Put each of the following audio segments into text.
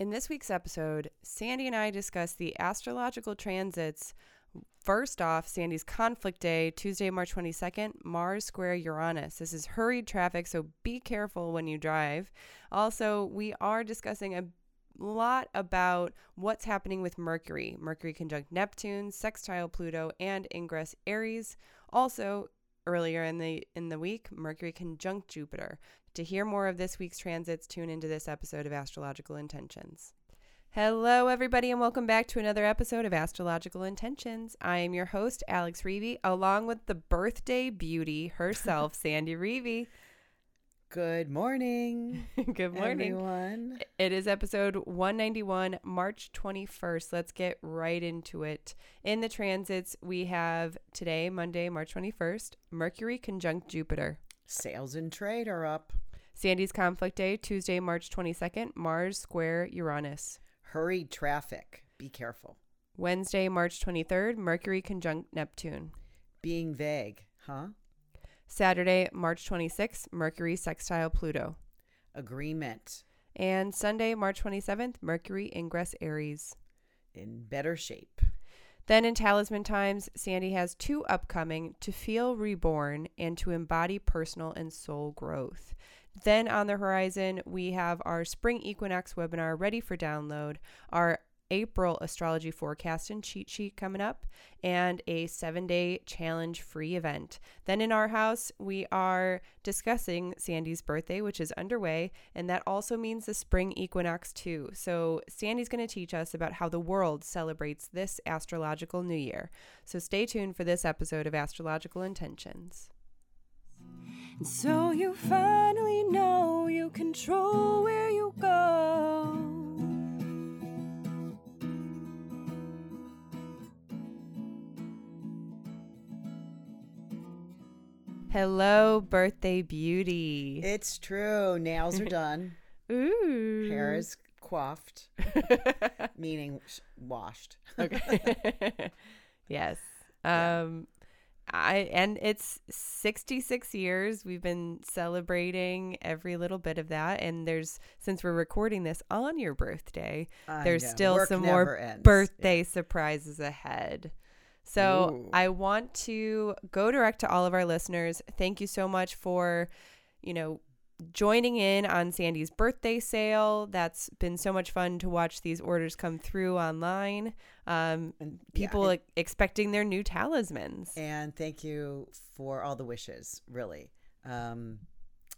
In this week's episode, Sandy and I discuss the astrological transits. First off, Sandy's conflict day, Tuesday, March 22nd, Mars square Uranus. This is hurried traffic, so be careful when you drive. Also, we are discussing a lot about what's happening with Mercury, Mercury conjunct Neptune, sextile Pluto, and ingress Aries. Also, earlier in the in the week, Mercury conjunct Jupiter. To hear more of this week's transits, tune into this episode of Astrological Intentions. Hello, everybody, and welcome back to another episode of Astrological Intentions. I am your host, Alex Reevy, along with the birthday beauty herself, Sandy Reevy. Good morning. Good morning. Everyone. It is episode 191, March 21st. Let's get right into it. In the transits, we have today, Monday, March 21st, Mercury conjunct Jupiter. Sales and trade are up. Sandy's conflict day, Tuesday, March 22nd, Mars square Uranus. Hurried traffic. Be careful. Wednesday, March 23rd, Mercury conjunct Neptune. Being vague, huh? Saturday, March 26th, Mercury sextile Pluto. Agreement. And Sunday, March 27th, Mercury ingress Aries. In better shape. Then in Talisman Times, Sandy has two upcoming to feel reborn and to embody personal and soul growth. Then on the horizon, we have our spring equinox webinar ready for download, our April astrology forecast and cheat sheet coming up, and a seven day challenge free event. Then in our house, we are discussing Sandy's birthday, which is underway, and that also means the spring equinox too. So, Sandy's going to teach us about how the world celebrates this astrological new year. So, stay tuned for this episode of Astrological Intentions. And so you finally know you control where you go. Hello, birthday beauty. It's true. Nails are done. Ooh. Hair is coiffed, meaning washed. okay. yes. Yeah. Um I and it's 66 years we've been celebrating every little bit of that and there's since we're recording this on your birthday, I there's know. still Work some more ends. birthday surprises ahead. So Ooh. I want to go direct to all of our listeners. Thank you so much for, you know, joining in on Sandy's birthday sale. That's been so much fun to watch these orders come through online. Um, And, yeah, people and- expecting their new talismans. and thank you for all the wishes. Really, um,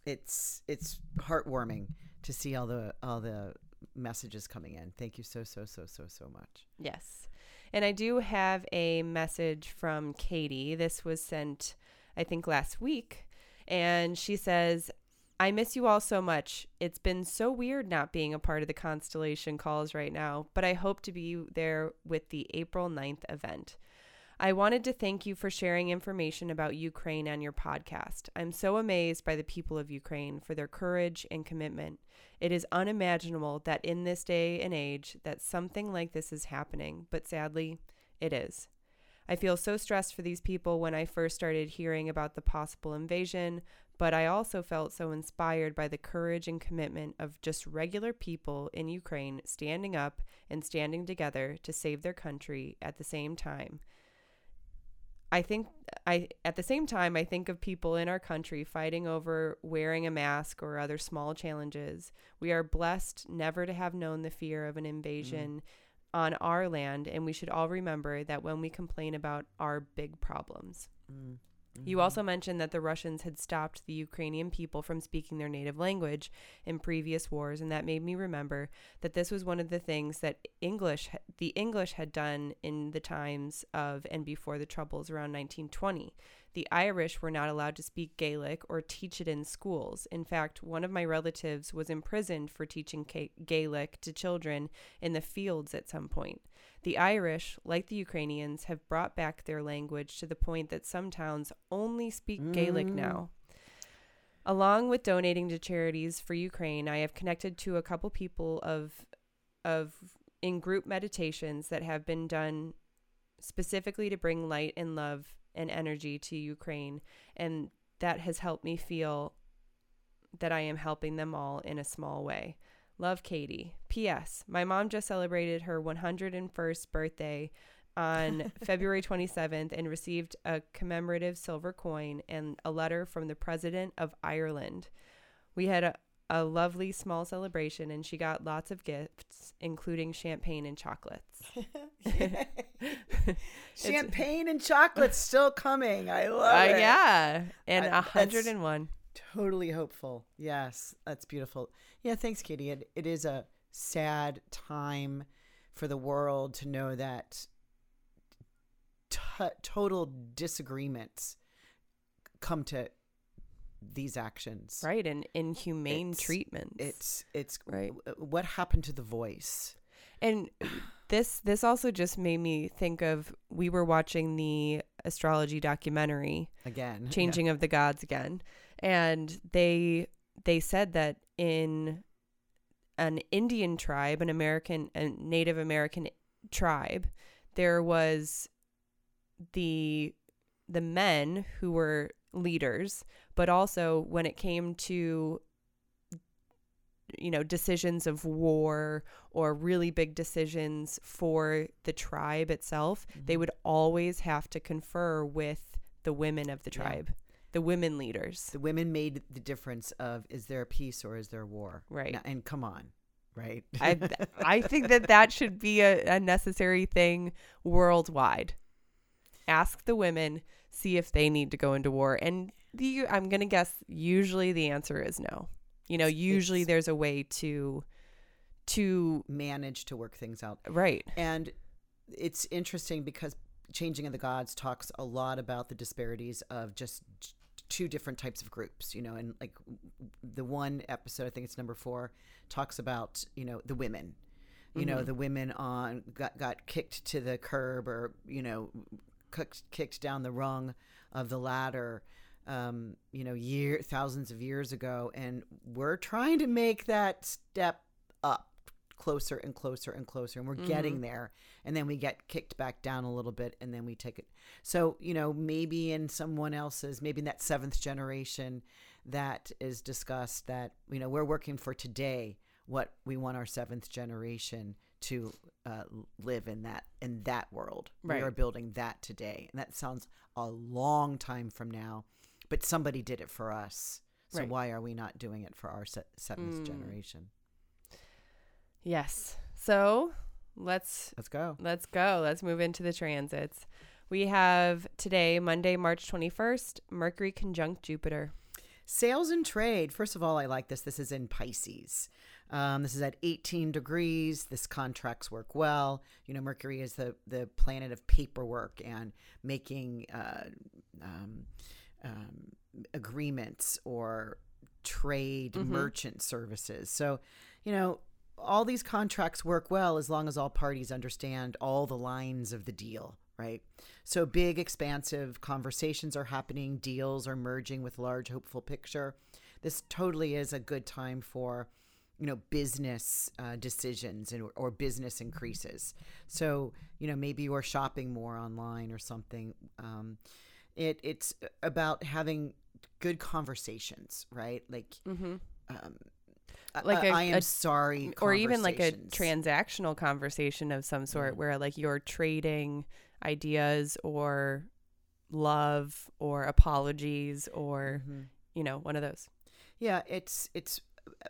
it's it's heartwarming to see all the all the messages coming in. Thank you so so so so so much. Yes. And I do have a message from Katie. This was sent, I think, last week. And she says, I miss you all so much. It's been so weird not being a part of the constellation calls right now, but I hope to be there with the April 9th event. I wanted to thank you for sharing information about Ukraine on your podcast. I'm so amazed by the people of Ukraine for their courage and commitment. It is unimaginable that in this day and age that something like this is happening, but sadly, it is. I feel so stressed for these people when I first started hearing about the possible invasion, but I also felt so inspired by the courage and commitment of just regular people in Ukraine standing up and standing together to save their country at the same time. I think I at the same time I think of people in our country fighting over wearing a mask or other small challenges. We are blessed never to have known the fear of an invasion on our land and we should all remember that when we complain about our big problems. Mm. You mm-hmm. also mentioned that the Russians had stopped the Ukrainian people from speaking their native language in previous wars, and that made me remember that this was one of the things that English, the English, had done in the times of and before the Troubles around 1920. The Irish were not allowed to speak Gaelic or teach it in schools. In fact, one of my relatives was imprisoned for teaching Gaelic to children in the fields at some point. The Irish, like the Ukrainians, have brought back their language to the point that some towns only speak Gaelic Mm. now. Along with donating to charities for Ukraine, I have connected to a couple people of of in group meditations that have been done specifically to bring light and love and energy to Ukraine and that has helped me feel that I am helping them all in a small way. Love Katie. P.S. My mom just celebrated her 101st birthday on February 27th and received a commemorative silver coin and a letter from the President of Ireland. We had a, a lovely small celebration and she got lots of gifts, including champagne and chocolates. Champagne and chocolate's still coming. I love Uh, it. yeah. And a that's- 101. Totally hopeful. Yes, that's beautiful. Yeah, thanks, Katie. It, it is a sad time for the world to know that t- total disagreements come to these actions. Right. And inhumane It's- treatment. It's it's Right. What happened to the voice? And this this also just made me think of we were watching the astrology documentary Again, yeah. Changing of the Gods again and they they said that in an Indian tribe, an American a Native American tribe, there was the the men who were leaders, but also when it came to you know decisions of war or really big decisions for the tribe itself they Mhm. would always have to confer with the women of the Yeah. tribe the women leaders The women made the difference of is there a peace or is there war? Right. Now- and come on, right? I I think that that should be a, a necessary thing worldwide. Ask the women, see if they need to go into war, and the I'm gonna guess usually the answer is no. You know, usually it's- there's a way to to manage to work things out. right. And it's interesting because Changing of the Gods talks a lot about the disparities of just two different types of groups, you know, and like the one episode, I think it's number four, talks about, you know, the women. You know, Mhm. the women on got got kicked to the curb or, you know, kicked kicked down the rung of the ladder um, you know, year thousands of years ago and we're trying to make that step closer and closer and closer and we're getting there and then we get kicked back down a little bit and then we take it. So you know maybe in someone else's maybe in that seventh generation that is discussed that you know we're working for today what we want our seventh generation to uh, live in that in that world. We are building that today and that sounds a long time from now but somebody did it for us. So Right. why are we not doing it for our se- seventh Mm. generation Yes. So let's let's go let's go. Let's move into the transits. We have today, Monday, March 21st, Mercury conjunct Jupiter. Sales and trade. First of all, I like this. This is in Pisces. Um, this is at 18 degrees. This contracts work well. You know, Mercury is the the planet of paperwork and making uh, um, um, agreements or trade Mhm. merchant services. So, you know, all these contracts work well as long as all parties understand all the lines of the deal, right? So big, expansive conversations are happening, deals are merging with large, hopeful picture. This totally is a good time for, you know, business uh, decisions and or business increases. So you know, maybe you're shopping more online or something. Um, it it's about having good conversations, right? Like, Mm-hmm. um, Like I- a- I am a- sorry, Or even like a transactional conversation of some sort Yeah. where like you're trading ideas or love or apologies or, Mhm. you know, one of those. Yeah, it's it's uh,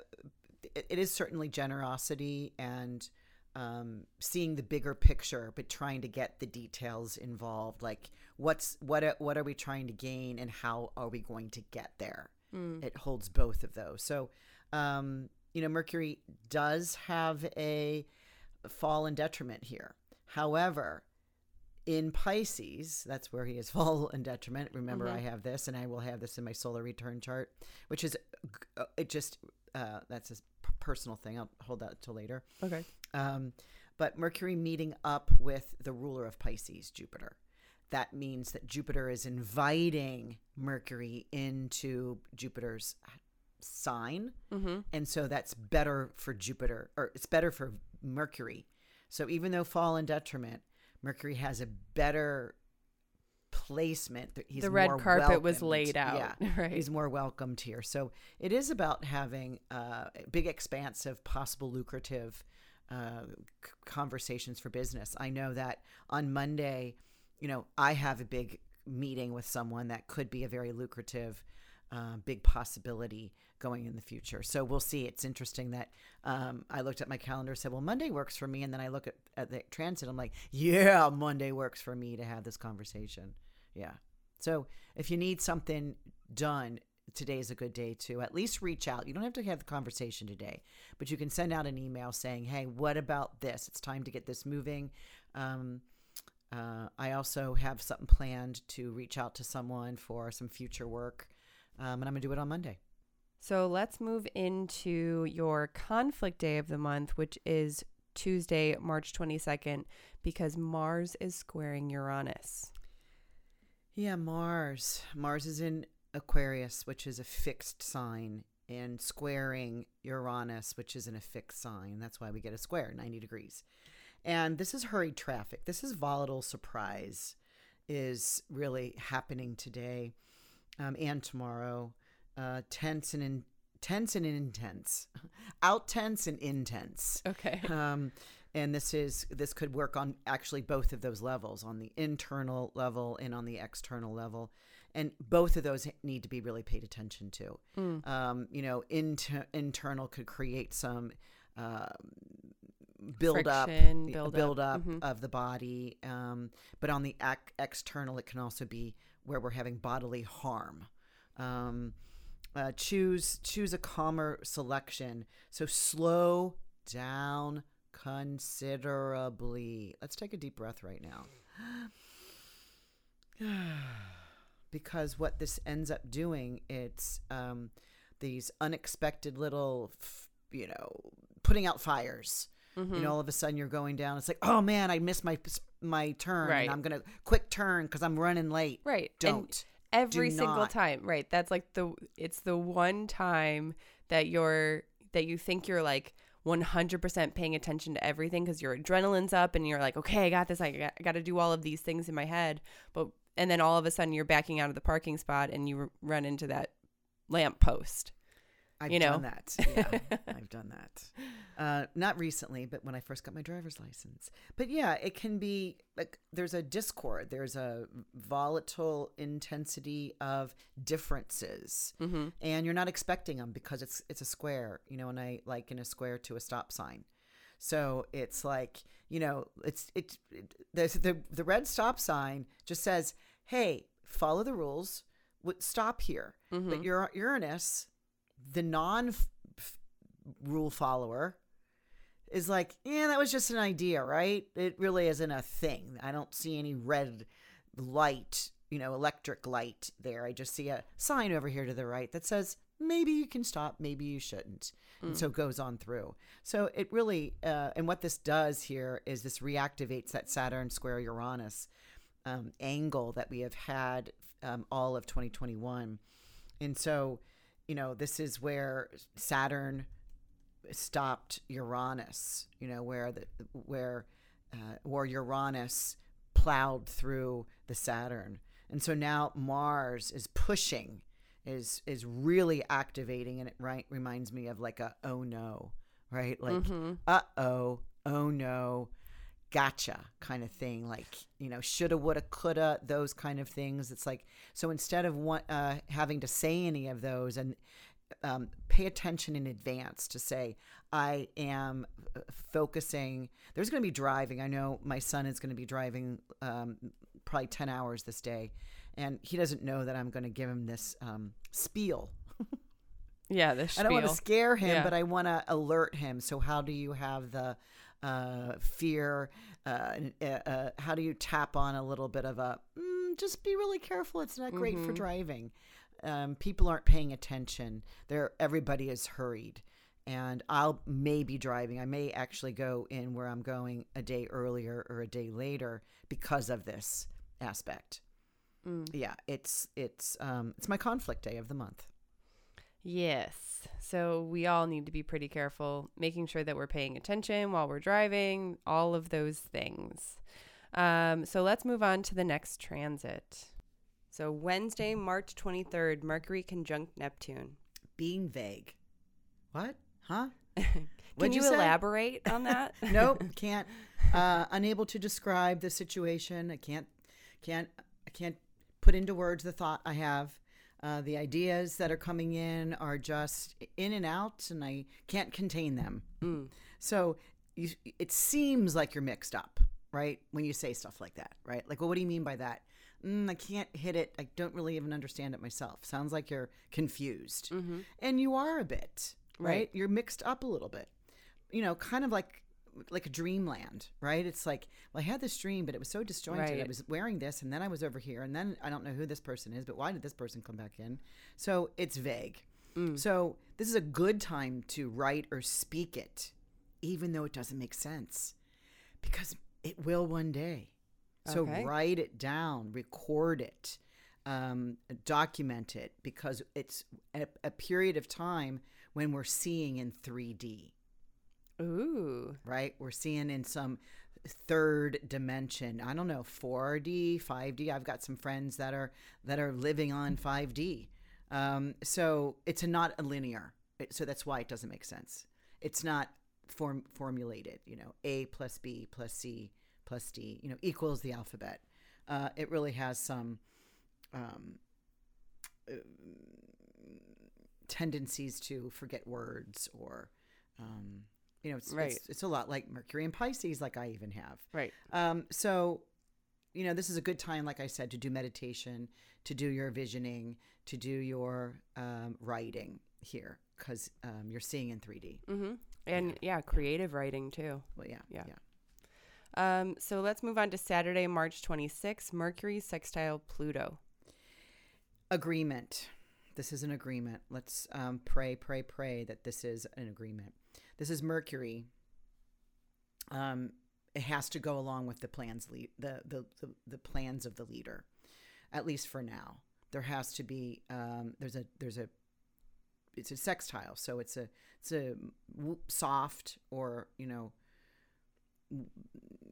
it, is certainly generosity and um, seeing the bigger picture, but trying to get the details involved. Like what's what are- what are we trying to gain, and how are we going to get there? Mm. It holds both of those. So, um, you know, Mercury does have a fall and detriment here. However, in Pisces, that's where he is fall and detriment. Remember, Mhm. I have this, and I will have this in my solar return chart, which is uh, it. Just uh, that's a personal thing. I'll hold that till later. Okay. Um, but Mercury meeting up with the ruler of Pisces, Jupiter. That means that Jupiter is inviting Mercury into Jupiter's sign. Mm-hmm. And so that's better for Jupiter, or it's better for Mercury. So even though fall and detriment, Mercury has a better placement. He's the red carpet was laid out. Yeah, right. he's more welcomed here. So it is about having uh, a big expanse of possible lucrative uh, c- conversations for business. I know that on Monday, you know, I have a big meeting with someone that could be a very lucrative, uh, big possibility going in the future. So we'll see. It's interesting that um, I looked at my calendar, said, "Well, Monday works for me," and then I look at, at the transit. I'm like, "Yeah, Monday works for me to have this conversation." Yeah. So if you need something done, today is a good day to at least reach out. You don't have to have the conversation today, but you can send out an email saying, "Hey, what about this? It's time to get this moving." Um, uh, I also have something planned to reach out to someone for some future work, um, and I'm gonna do it on Monday. So let's move into your conflict day of the month, which is Tuesday, March 22nd, because Mars is squaring Uranus. Yeah, Mars. Mars is in Aquarius, which is a fixed sign, and squaring Uranus, which is in a fixed sign. That's why we get a square, 90 degrees. And this is hurried traffic. This is volatile surprise, is really happening today um, and tomorrow. Uh, tense and in, tense and intense, out tense and intense Okay. um, and this is this could work on actually both of those levels on the internal level and on the external level and both of those need to be really paid attention to Mm. um, you know inter- internal could create some uh, build up Friction, build build up, up mhm. of the body um, but on the ac- external it can also be where we're having bodily harm um, uh, choose choose a calmer selection so slow down considerably let's take a deep breath right now because what this ends up doing it's um, these unexpected little f- you know putting out fires Mhm. you know all of a sudden you're going down it's like oh man i missed my my turn Right. and i'm gonna quick turn because i'm running late right. Don't every do single not. time. Right. That's like the it's the one time that you're that you think you're like 100% paying attention to everything because your adrenaline's up and you're like, okay, I got this. I got, I got to do all of these things in my head. But and then all of a sudden you're backing out of the parking spot and you r- run into that lamp post. I've you know? done that. Yeah, I've done that. Uh, not recently, but when I first got my driver's license. But yeah, it can be like there's a discord. There's a volatile intensity of differences, Mm-hmm. and you're not expecting them because it's it's a square. You know, and I liken a square to a stop sign. So it's like you know, it's it's it, the the the red stop sign just says, "Hey, follow the rules. W- Stop here." Mm-hmm. But Ur- Uranus, the non f- f- rule follower, is like, yeah, that was just an idea, right? It really isn't a thing. I don't see any red light, you know, electric light there. I just see a sign over here to the right that says maybe you can stop, maybe you shouldn't. And so it goes on through. So it really, uh, and what this does here is this reactivates that Saturn square Uranus um, angle that we have had um, all of 2021. And so, you know, this is where Saturn stopped Uranus, you know, where the where uh, or Uranus plowed through the Saturn. And so now Mars is pushing is is really activating and it right reminds me of like a oh no, right? Like Mm-hmm. uh-oh, oh no, gotcha kind of thing like you know shoulda woulda coulda those kind of things it's like so instead of one, uh, having to say any of those and um, pay attention in advance to say i am uh, focusing there's going to be driving i know my son is going to be driving um, probably 10 hours this day and he doesn't know that i'm going to give him this um, spiel Yeah, the I don't want to scare him, Yeah. but I want to alert him. So how do you have the uh, fear? Uh, uh, uh, how do you tap on a little bit of a mm, just be really careful? It's not great for Mhm. driving. Um, people aren't paying attention. They're everybody is hurried, and I'll may be driving. I may actually go in where I'm going a day earlier or a day later because of this aspect. Mm. Yeah, it's it's um, it's my conflict day of the month. Yes. So we all need to be pretty careful, making sure that we're paying attention while we're driving, all of those things. Um, so let's move on to the next transit. So Wednesday, March 23rd, Mercury conjunct Neptune. Being vague. What? Huh? Can What'd you, you elaborate on that? nope, can't. Uh, unable to describe the situation. I can't, can't, I can't put into words the thought I have. Uh, the ideas that are coming in are just in and out, and I can't contain them. Mm. So you, it seems like you're mixed up, right? When you say stuff like that, right? Like, well, what do you mean by that? Mm, I can't hit it. I don't really even understand it myself. Sounds like you're confused. Mm-hmm. And you are a bit, right? Right. You're mixed up a little bit. You know, kind of like like a dreamland, right? It's like, well, I had this dream, but it was so disjointed. I was wearing this, and then I was over here, and then I don't know who this person is, but why did this person come back in? So it's vague. Mm. So this is a good time to write or speak it, even though it doesn't make sense, because it will one day. So Okay. write it down, record it, um, document it, because it's a, a period of time when we're seeing in 3D, Ooh. right? We're seeing in some third dimension. I don't know, 4D, 5D. I've got some friends that are that are living on 5D. Um, so it's a, not a linear. So that's why it doesn't make sense. It's not form formulated. You know, A plus B plus C plus D. You know, equals the alphabet. Uh, it really has some um, tendencies to forget words or. Um, you know, it's, Right. it's, it's a lot like Mercury and Pisces, like I even have. Right. Um, so, you know, this is a good time, like I said, to do meditation, to do your visioning, to do your um, writing here, because um, you're seeing in 3D. Mm-hmm. And yeah. creative writing too. Well, yeah, Yeah. yeah. Um, so let's move on to Saturday, March 26th, Mercury sextile Pluto. Agreement. This is an agreement. Let's um, pray, pray, pray that this is an agreement. This is Mercury. Um, it has to go along with the plans, lead, the, the the the plans of the leader, at least for now. There has to be. Um, there's a there's a. It's a sextile, so it's a it's a soft or you know.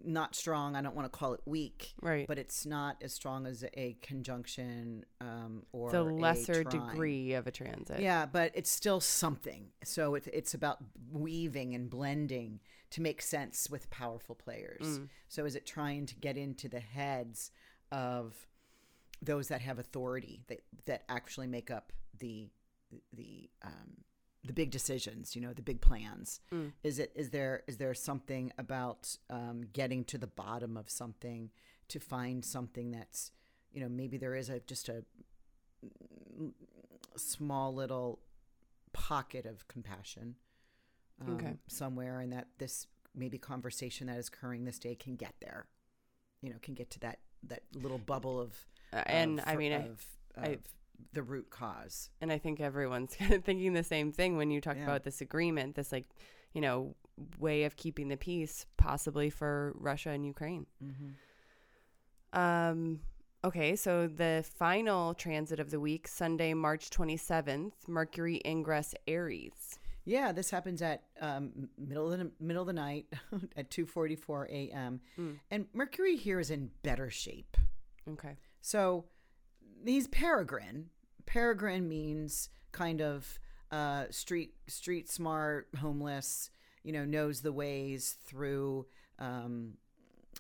Not strong. I don't want to call it weak, Right. but it's not as strong as a conjunction um, or the lesser degree of a transit. Yeah, but it's still something. So it's it's about weaving and blending to make sense with powerful players. Mm. So is it trying to get into the heads of those that have authority that that actually make up the the um, the big decisions? You know, the big plans. Mm. Is it is there is there something about um, getting to the bottom of something to find something that's you know maybe there is a just a small little pocket of compassion um, Okay. somewhere and that this maybe conversation that is occurring this day can get there you know can get to that that little bubble of Uh, and of- I mean, I, of, of I- the root cause and I think everyone's kind of thinking the same thing when you talk Yeah. about this agreement, this like, you know, way of keeping the peace, possibly for Russia and Ukraine. mm-hmm. Um, okay, so the final transit of the week, Sunday, March 27th, Mercury ingress Aries. yeah this happens at um, middle of the middle of the night at 2:44 a.m. Mm. and mercury here is in better shape Okay. So he's peregrine. Peregrine means kind of uh, street street smart, homeless. You know, knows the ways through. Um,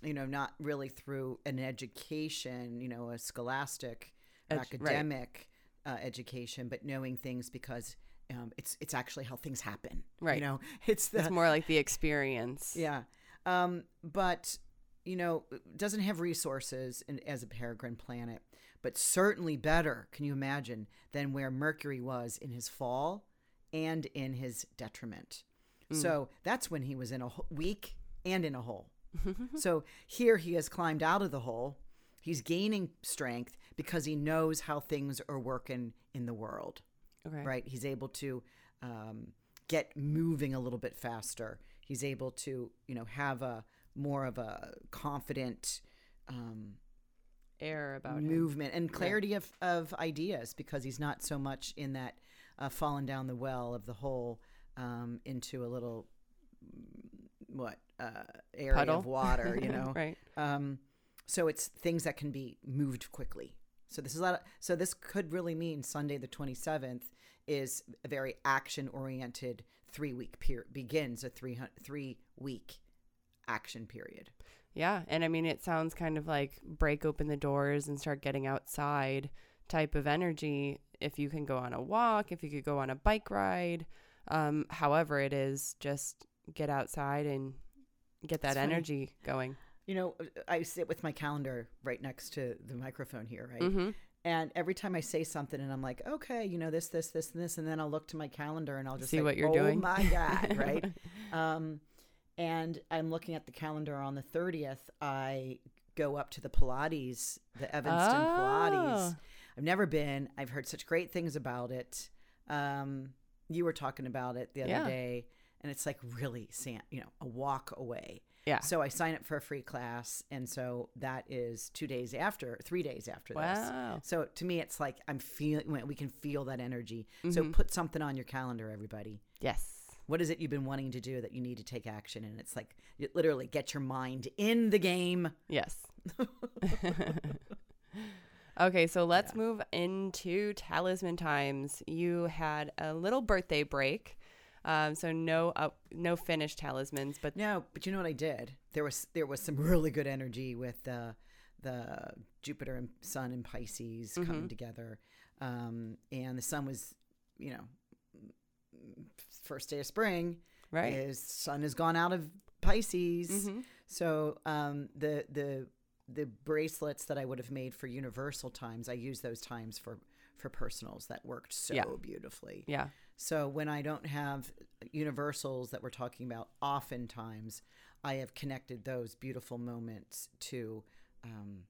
you know, not really through an education. You know, a scholastic, Edu- right. academic uh, education, but knowing things because um, it's it's actually how things happen. Right. You know, it's the It's more like the experience. yeah. Um, but, you know, doesn't have resources in, as a peregrine planet, but certainly better, can you imagine, than where Mercury was in his fall and in his detriment. So that's when he was in a weak and in a hole. so here he has climbed out of the hole. He's gaining strength because he knows how things are working in the world Okay. right? He's able to um, get moving a little bit faster. He's able to, you know, have a more of a confident um, Air about him. movement and clarity of, of ideas because he's not so much in that uh, falling down the well of the hole um, into a little mm, what uh, area Puddle? of water, you know. right. Um, So it's things that can be moved quickly. So this is a lot. Of, so this could really mean Sunday the twenty seventh is a very action oriented three week period begins a three three week action period. Yeah. And I mean, it sounds kind of like break open the doors and start getting outside type of energy. If you can go on a walk, if you could go on a bike ride, um, however it is, just get outside and get that funny. energy going. You know, I sit with my calendar right next to the microphone here, right? Mm-hmm. And every time I say something and I'm like, okay, you know, this, this, this, and this, and then I'll look to my calendar and I'll just See say, what you're oh doing." Oh my God, right? um, and I'm looking at the calendar on the 30th. I go up to the Pilates, the Evanston Pilates. Oh. I've never been. I've heard such great things about it. Um, you were talking about it the other Yeah. day, and it's like really, you know, a walk away. Yeah. So I sign up for a free class, and so that is two days after, three days after this. Wow. So to me, it's like I'm feeling. We can feel that energy. Mm-hmm. So put something on your calendar, everybody. Yes. What is it you've been wanting to do that you need to take action? And it's like you literally get your mind in the game. Yes. okay, so let's move into talisman times. You had a little birthday break. Um, so no up, no finished talismans, but No, but you know what I did? There was there was some really good energy with the the Jupiter and Sun and Pisces Mm-hmm. coming together, um, and the Sun was, you know, first day of spring. right. Is Sun has gone out of Pisces, Mhm. so um, the the the bracelets that I would have made for universal times, I use those times for for personals that worked so Yeah. beautifully. Yeah. So when I don't have universals that we're talking about, oftentimes I have connected those beautiful moments to um,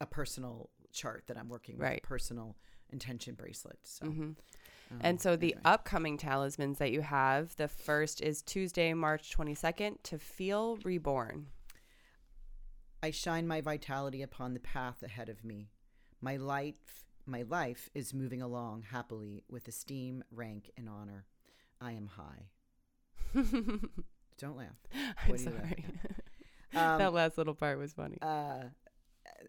a personal chart that I'm working with, Right. a personal intention bracelet. So, hmm um, And so the upcoming talismans that you have, the first is Tuesday, March 22nd, to feel reborn. I shine my vitality upon the path ahead of me. My life, my life is moving along happily with esteem, rank, and honor. I am high. Don't laugh. I'm What you sorry. Um, that last little part was funny. uh,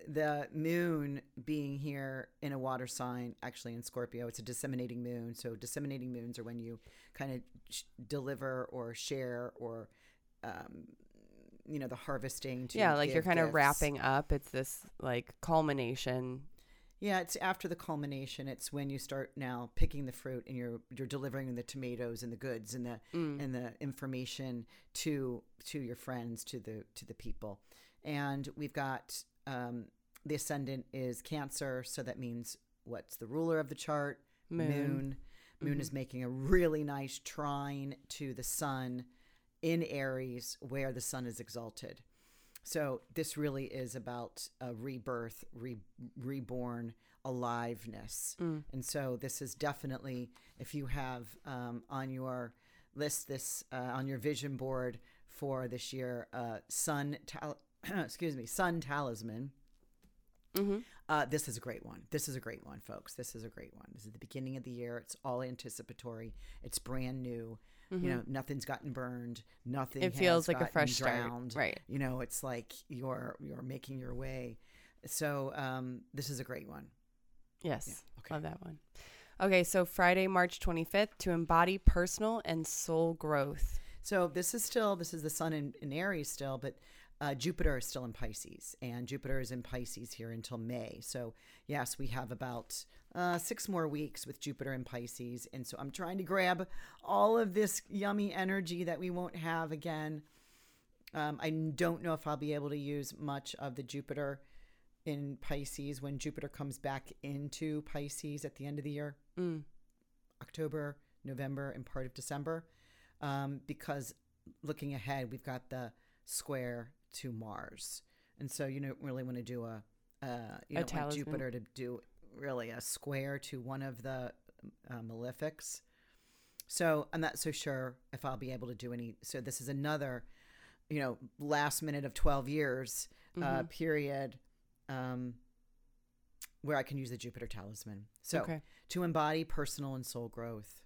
the moon being here in a water sign, actually in Scorpio, it's a disseminating moon. So disseminating moons are when you kind of sh- deliver or share or, um, you know, the harvesting. To yeah, like you're kind of wrapping up. It's this like culmination. Yeah, it's after the culmination. It's when you start now picking the fruit and you're you're delivering the tomatoes and the goods and the Mm. and the information to to your friends, to the to the people. And we've got um, the ascendant is Cancer, so that means what's the ruler of the chart? Moon. Moon. Moon is making a really nice trine to the sun in Aries, where the sun is exalted. So this really is about a rebirth, re- reborn, aliveness. And so this is definitely, if you have um, on your list this uh, on your vision board for this year, uh, sun, tal- excuse me, sun talisman. Mm-hmm. Uh, this is a great one. This is a great one, folks. This is a great one. This is the beginning of the year. It's all anticipatory. It's brand new. You know, nothing's gotten burned. Nothing. Mm-hmm. It feels like a fresh start. Right. You know, it's like you're you're making your way. So um, this is a great one. Yes. okay. Love that one. Okay, so Friday, March 25th, to embody personal and soul growth. So this is still this is the sun in, in Aries still, but uh, Jupiter is still in Pisces, and Jupiter is in Pisces here until May. So yes, we have about uh, six more weeks with Jupiter in Pisces, and so I'm trying to grab all of this yummy energy that we won't have again. Um, I don't know if I'll be able to use much of the Jupiter in Pisces when Jupiter comes back into Pisces at the end of the year. Mm. October, November, and part of December. Um, because looking ahead, we've got the square to Mars. And so you don't really want to do a, uh, you A don't want. Jupiter to do really a square to one of the uh, malefics. So I'm not so sure if I'll be able to do any. So this is another, you know, last minute of 12 years uh, Mhm. period um, where I can use the Jupiter talisman. So Okay. to embody personal and soul growth.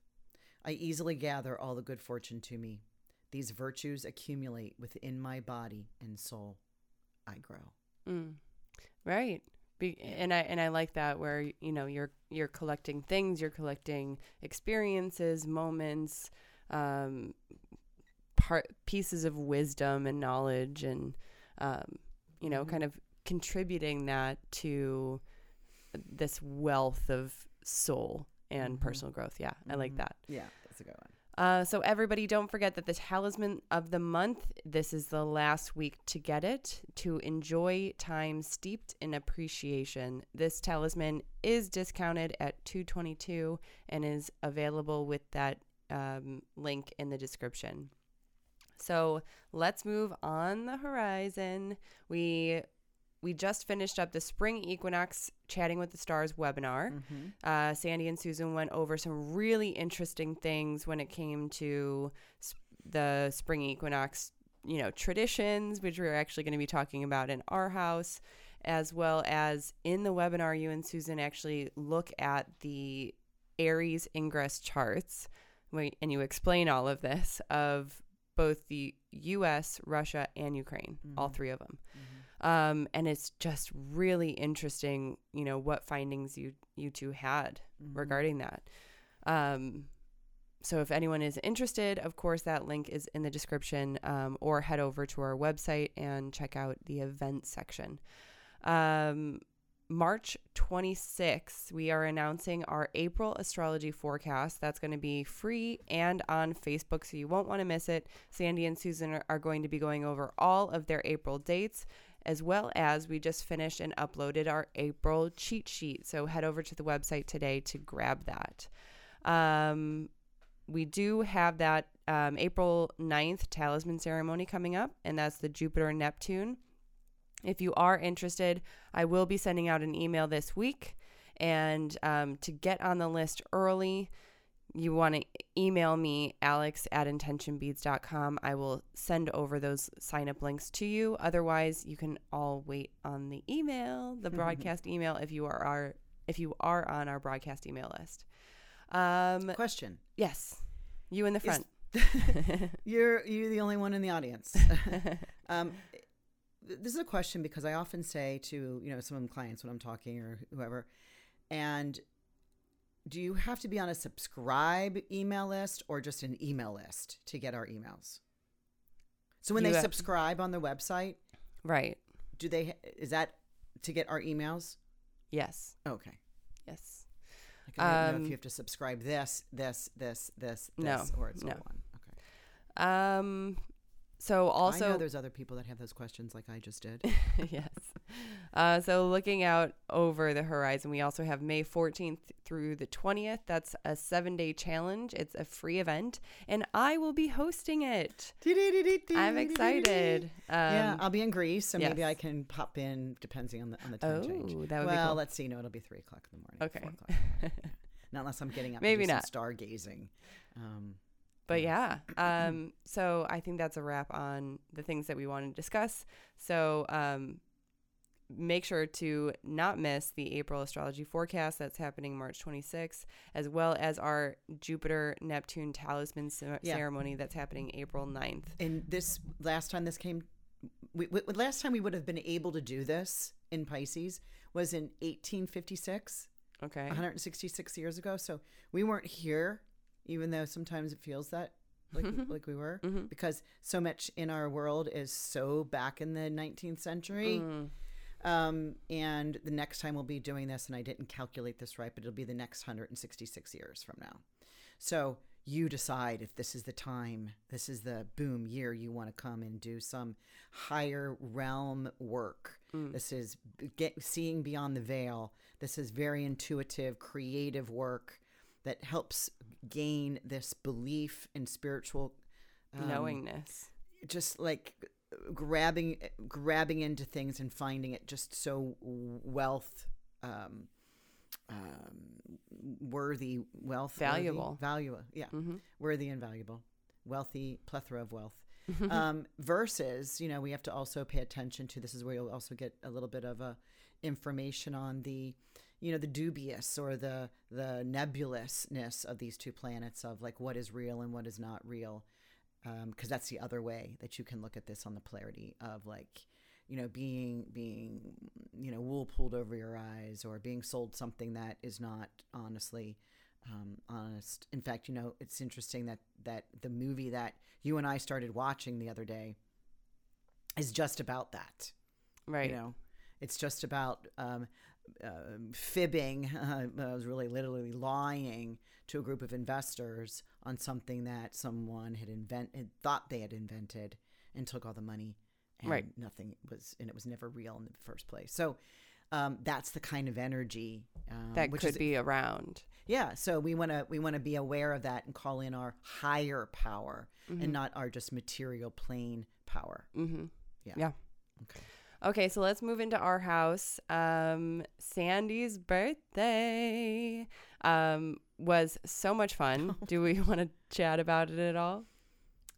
I easily gather all the good fortune to me. These virtues accumulate within my body and soul. I grow. Mm. Right. Be, and I and I like that where you know you're you're collecting things, you're collecting experiences, moments, um, part pieces of wisdom and knowledge, and um, you know, Mhm. kind of contributing that to this wealth of soul and Mhm. personal growth. Yeah, I like Mhm. that. Yeah, that's a good one. Uh, so everybody, don't forget that the talisman of the month. This is the last week to get it to enjoy time steeped in appreciation. This talisman is discounted at two twenty two and is available with that um, link in the description. So let's move on the horizon. We we just finished up the spring equinox chatting with the stars webinar. Mm-hmm. Uh, Sandy and Susan went over some really interesting things when it came to sp- the spring equinox, you know, traditions, which we're actually going to be talking about in our house, as well as in the webinar, you and Susan actually look at the Aries ingress charts, wait, and you explain all of this of both the U.S., Russia, and Ukraine, all Mhm. three of them Mm-hmm. Um, and it's just really interesting, you know, what findings you you two had Mm-hmm. regarding that. Um, so if anyone is interested, of course, that link is in the description, um, or head over to our website and check out the event section. Um, March 26th, we are announcing our April astrology forecast. That's going to be free and on Facebook, so you won't want to miss it. Sandy and Susan are going to be going over all of their April dates, as well as we just finished and uploaded our April cheat sheet. So head over to the website today to grab that. Um, we do have that um, April 9th talisman ceremony coming up, and that's the Jupiter Neptune. If you are interested, I will be sending out an email this week. And um, to get on the list early, you want to email me, alex at intentionbeads.com. I will send over those sign up links to you. Otherwise, you can all wait on the email, the broadcast email, if you are our, if you are on our broadcast email list. Um, Question: yes, you in the Is- front. You're you're the only one in the audience. um, this is a question because I often say to you know some of my clients when I'm talking or whoever, and do you have to be on a subscribe email list or just an email list to get our emails? So when You they have- subscribe on the website, right. do they is that to get our emails? Yes. Okay. Yes. Like I don't know if Um, you have to subscribe this, this, this, this, this, No, or it's no. one. Okay. Um. So I know also, there's other people that have those questions like I just did. yes. Uh, so looking out over the horizon, we also have May 14th through the 20th. That's a seven day challenge. It's a free event, and I will be hosting it. I'm excited. Um, yeah, I'll be in Greece, so maybe. I can pop in depending on the on the time change. Oh, that would well, be cool. let's see. No, it'll be three o'clock in the morning. Okay. four o'clock in the morning. Not unless I'm getting up. Maybe not. Some stargazing. Um, But yeah, um, so I think that's a wrap on the things that we want to discuss. So um, make sure to not miss the April astrology forecast that's happening March 26th, as well as our Jupiter Neptune talisman ce- Yeah. ceremony that's happening April 9th. and this last time this came, we, we, last time we would have been able to do this in Pisces was in 1856. Okay. 166 years ago. So we weren't here, even though sometimes it feels that like, like we were, Mhm. because so much in our world is so back in the 19th century. Mm. Um, and the next time we'll be doing this, and I didn't calculate this right, but it'll be the next 166 years from now. So you decide if this is the time, this is the boom year you want to come and do some higher realm work. Mm. This is get, seeing beyond the veil. This is very intuitive, creative work that helps gain this belief in spiritual um, Knowingness. just like grabbing grabbing into things and finding it just so wealth um, um, worthy wealth Valuable. valuable yeah hmm worthy and valuable wealthy plethora of wealth. Um, versus you know we have to also pay attention to this is where you'll also get a little bit of a information on the you know the dubious or the the nebulousness of these two planets of like what is real and what is not real because that's the other way that you can look at this on the polarity of like you know, being being you know wool pulled over your eyes or being sold something that is not honestly um, honest. In fact, you know, it's interesting that that the movie that you and I started watching the other day is just about that. Right. You know, it's just about um, uh, fibbing. Uh, I was really literally lying to a group of investors on something that someone had invented, thought they had invented, and took all the money. And Right. Nothing was, and it was never real in the first place. So. Um, that's the kind of energy um, that which could is be around. yeah, so we want to we want to be aware of that and call in our higher power and not our just material plane power. Mm-hmm. Yeah. Yeah. Okay. Okay, so let's move into our house. Um, Sandy's birthday um, was so much fun. Do we want to chat about it at all?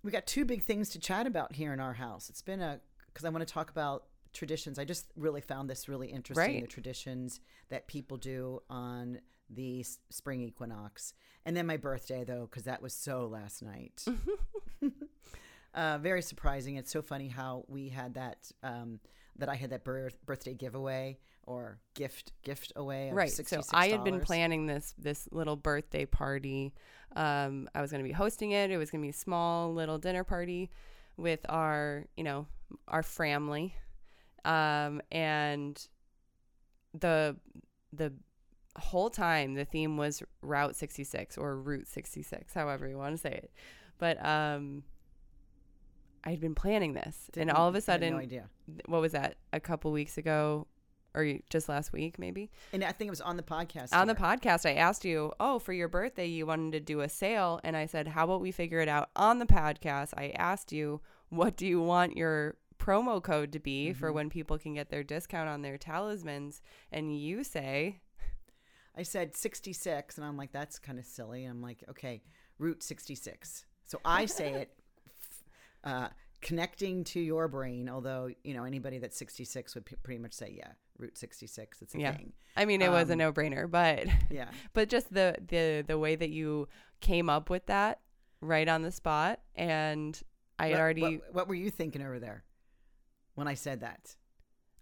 We got two big things to chat about here in our house. It's been a because I want to talk about traditions. I just really found this really interesting. The traditions that people do on the s- spring equinox, and then my birthday though, because that was so last night. uh, very surprising. It's so funny how we had that. Um, that I had that birth, birthday giveaway or gift gift away. Of right. So $66. I had been planning this this little birthday party. Um, I was going to be hosting it. It was going to be a small little dinner party with our, you know, our family. Um, and the the whole time the theme was Route 66 or Route 66, however you want to say it. But um I'd been planning this, and Didn't- all of a had sudden, no idea. What was that? A couple weeks ago, or just last week, maybe? And I think it was on the podcast. On the podcast, I asked you, oh, for your birthday, you wanted to do a sale. And I said, how about we figure it out on the podcast? I asked you, what do you want your promo code to be for Mm-hmm. when people can get their discount on their talismans? And you say, I said 66, and I'm like, that's kind of silly. And I'm like, okay, Route 66. So I say it, uh, connecting to your brain. Although you know anybody that's 66 would p- pretty much say, yeah, Route 66. It's a Yeah. thing. I mean, it was a Um, no brainer, but. Yeah. but just the the the way that you came up with that right on the spot and i had already What, what were you thinking over there when I said that?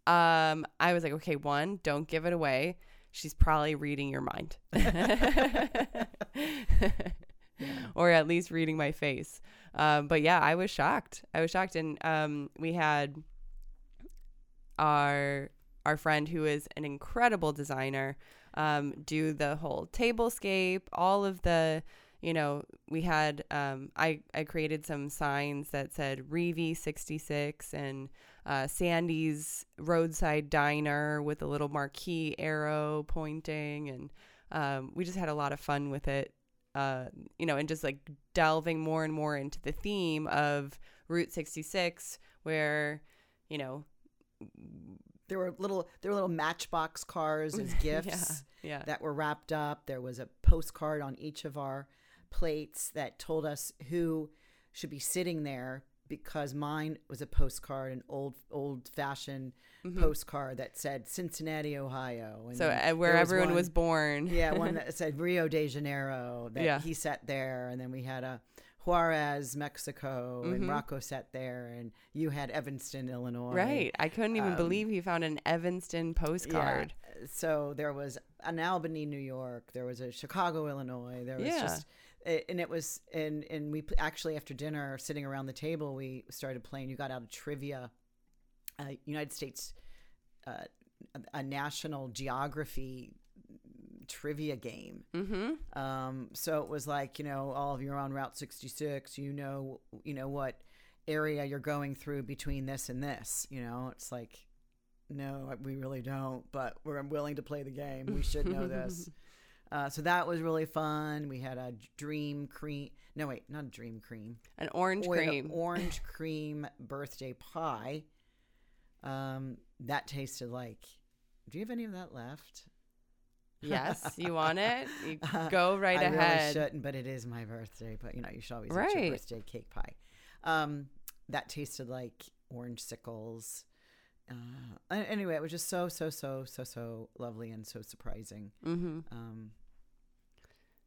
um i was like okay one don't give it away she's probably reading your mind or at least reading my face um but yeah i was shocked. I was shocked. And um we had our our friend who is an incredible designer um, do the whole tablescape, all of the, you know, we had um, I I created some signs that said Reeve 66 and uh, Sandy's roadside diner with a little marquee arrow pointing, and um, we just had a lot of fun with it. Uh, you know, and just like delving more and more into the theme of Route 66, where, you know, There were little there were little matchbox cars as gifts. yeah, yeah. that were wrapped up. There was a postcard on each of our plates that told us who should be sitting there because mine was a postcard, an old old fashioned postcard that said Cincinnati, Ohio. And Mm-hmm. So uh, where everyone one- was born. yeah, one that said Rio de Janeiro that Yeah. he sat there, and then we had a Juarez, Mexico, Mm-hmm. and Rocco sat there, and you had Evanston, Illinois. Right. I couldn't even Um, believe he found an Evanston postcard. Yeah. So there was an Albany, New York. There was a Chicago, Illinois. There was Yeah. just, and it was, and and we actually after dinner, sitting around the table, we started playing. You got out a trivia, uh, United States, uh, a- a national geography trivia game. Mm-hmm. Um, so it was like, you know, all of you are on Route 66, you know, you know what area you're going through between this and this, you know, it's like, no, we really don't, but we're willing to play the game. We should know this. Uh, so that was really fun. We had a dream cream. No, wait, not a dream cream. An orange a cream. Orange cream birthday pie. Um, that tasted like. Do you have any of that left? yes. You want it? You Uh, go right ahead. I ahead. really shouldn't, but it is my birthday. But you know, you should always eat your birthday cake pie. Um, that tasted like orange sickles. Uh, anyway, it was just so so so so so lovely and so surprising. mm-hmm. Um,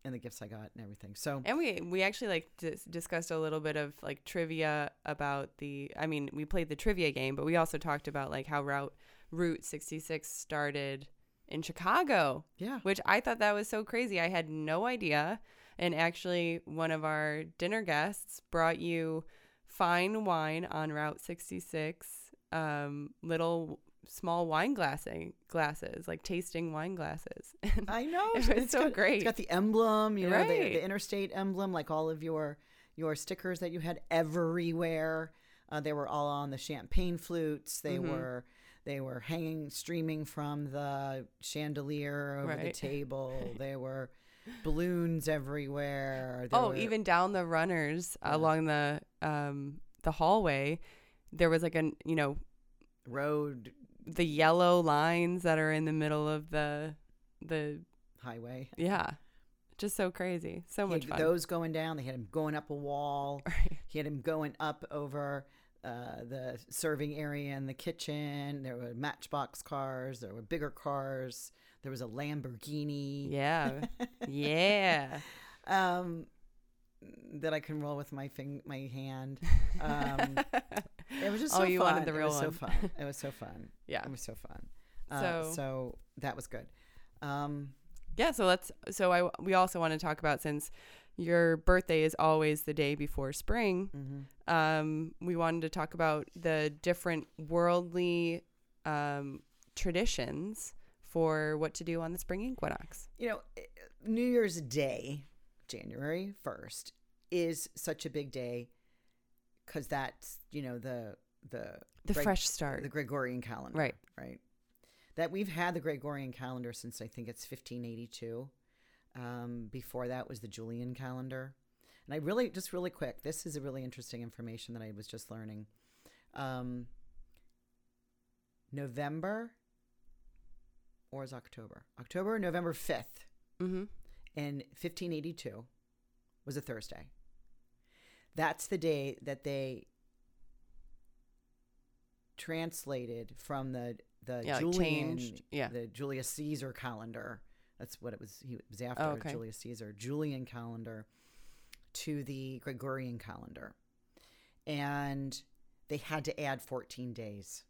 and the gifts I got and everything. So And we we actually like dis- discussed a little bit of like trivia about the. I mean, we played the trivia game, but we also talked about like how route Route 66 started in Chicago, yeah, which I thought that was so crazy. I had no idea. And actually, one of our dinner guests brought you fine wine on Route 66, um, little small wine glassing glasses, like tasting wine glasses. I know. It was It's so got- great. It's got the emblem, you know, the, the interstate emblem, like all of your your stickers that you had everywhere. Uh, they were all on the champagne flutes. They Mhm. were they were hanging, streaming from the chandelier over the table. they were balloons everywhere. There oh, were- even down the runners Yeah. along the um the hallway, there was like a you know road the yellow lines that are in the middle of the the highway. yeah, just so crazy, so He much fun. those going down. They had him going up a wall. Right. He had him going up over uh, the serving area in the kitchen. There were matchbox cars. There were bigger cars. There was a Lamborghini. Yeah, yeah. Um, that I can roll with my fing- my hand. Um, it was just Oh, so you fun. wanted the real it was so fun. It was so fun. yeah. It was so fun. Uh, So- so that was good. Um, Yeah, so let's so I we also want to talk about since your birthday is always the day before spring. mhm. Um, we wanted to talk about the different worldly um, traditions for what to do on the spring equinox. you know, eh, New Year's Day, January 1st, is such a big day because that's, you know, the, the, The Greg- fresh start. the Gregorian calendar. Right. Right. That we've had the Gregorian calendar since I think it's 1582. Um, before that was the Julian calendar. And I really, just really quick, this is a really interesting information that I was just learning. Um, November or is October? October, November 5th mm-hmm. in 1582 was a Thursday. That's the day that they translated from the the Yeah, like Julian changed, yeah. the Julius Caesar calendar. That's what it was. He was after Oh, okay. Julius Caesar Julian calendar to the Gregorian calendar, and they had to add 14 days.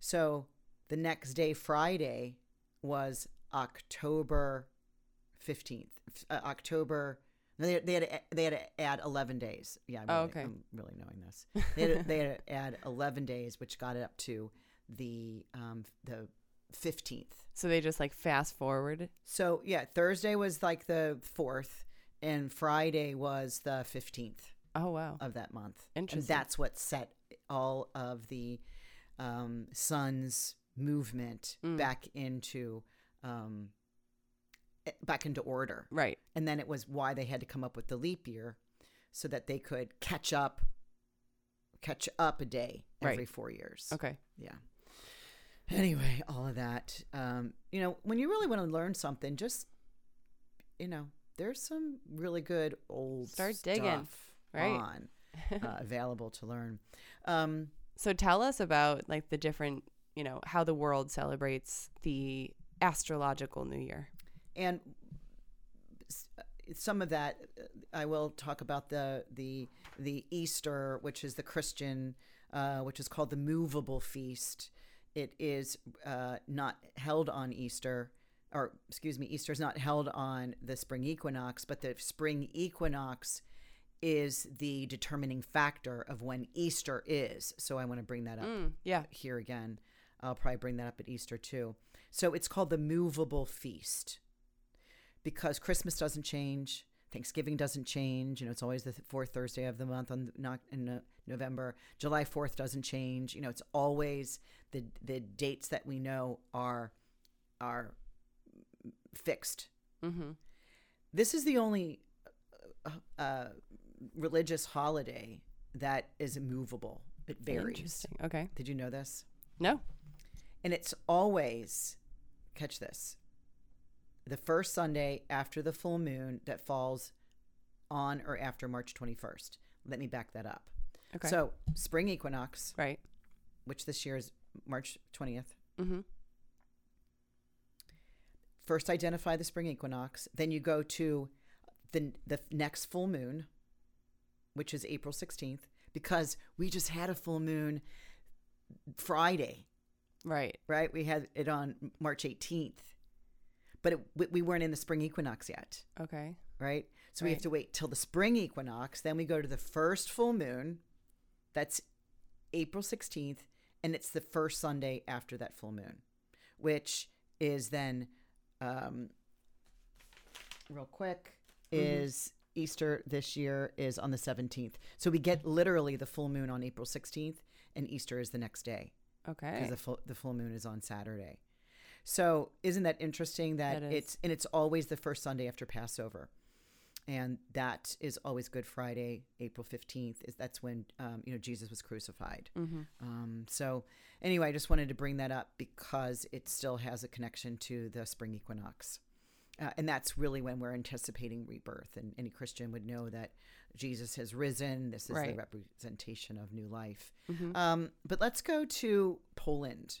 So the next day, Friday, was October 15th. Uh, October. They, they had to, they had to add 11 days. Yeah, I'm Oh, really, okay. I'm really knowing this. They had, to, they had to add 11 days, which got it up to the um, the 15th. So they just like fast forward. So yeah, Thursday was like the fourth, and Friday was the 15th Oh wow. of that month. Interesting. And that's what set all of the um, sun's movement Mm. back into um, back into order. Right. And then it was why they had to come up with the leap year so that they could catch up catch up a day Right. every 4 years. Okay. Yeah. Anyway, all of that. Um, you know, when you really want to learn something, just you know, there's some really good old Start digging, right? on uh, available to learn. Um, So tell us about like the different, you know, how the world celebrates the astrological new year. And some of that uh, I will talk about the the the Easter, which is the Christian, uh, which is called the movable feast. It is uh, not held on Easter, or excuse me, Easter is not held on the spring equinox, but the spring equinox is the determining factor of when Easter is. So I want to bring that up Mm, yeah. here again. I'll probably bring that up at Easter too. So it's called the movable feast because Christmas doesn't change, Thanksgiving doesn't change. You know, it's always the th- fourth Thursday of the month on not in uh, November. July Fourth doesn't change. You know, it's always the the dates that we know are are fixed. Mm-hmm. This is the only uh, uh, religious holiday that is movable. It varies. Interesting. Okay. Did you know this? No. And it's always, catch this, the first Sunday after the full moon that falls on or after March 21st. Let me back that up. Okay. So, spring equinox, right. which this year is March 20th, Mm-hmm. first identify the spring equinox. Then you go to the the next full moon, which is April sixteenth, because we just had a full moon Friday, Right. right? We had it on March eighteenth, but it, we- we weren't in the spring equinox yet, Okay. right? So we have to wait till the spring equinox. Then we go to the first full moon. That's April 16th. And it's the first Sunday after that full moon, which is then, um, real quick, is Easter this year is on the 17th. So we get literally the full moon on April 16th, and Easter is the next day because Okay. the full, the full moon is on Saturday. So isn't that interesting that, That it's and it's always the first Sunday after Passover, and that is always Good Friday, April fifteenth. Is that's when um, you know Jesus was crucified. Mm-hmm. Um, so anyway, I just wanted to bring that up because it still has a connection to the spring equinox. Uh, and that's really when we're anticipating rebirth. And any Christian would know that Jesus has risen. This is the representation of new life. Mhm. Um, but let's go to Poland.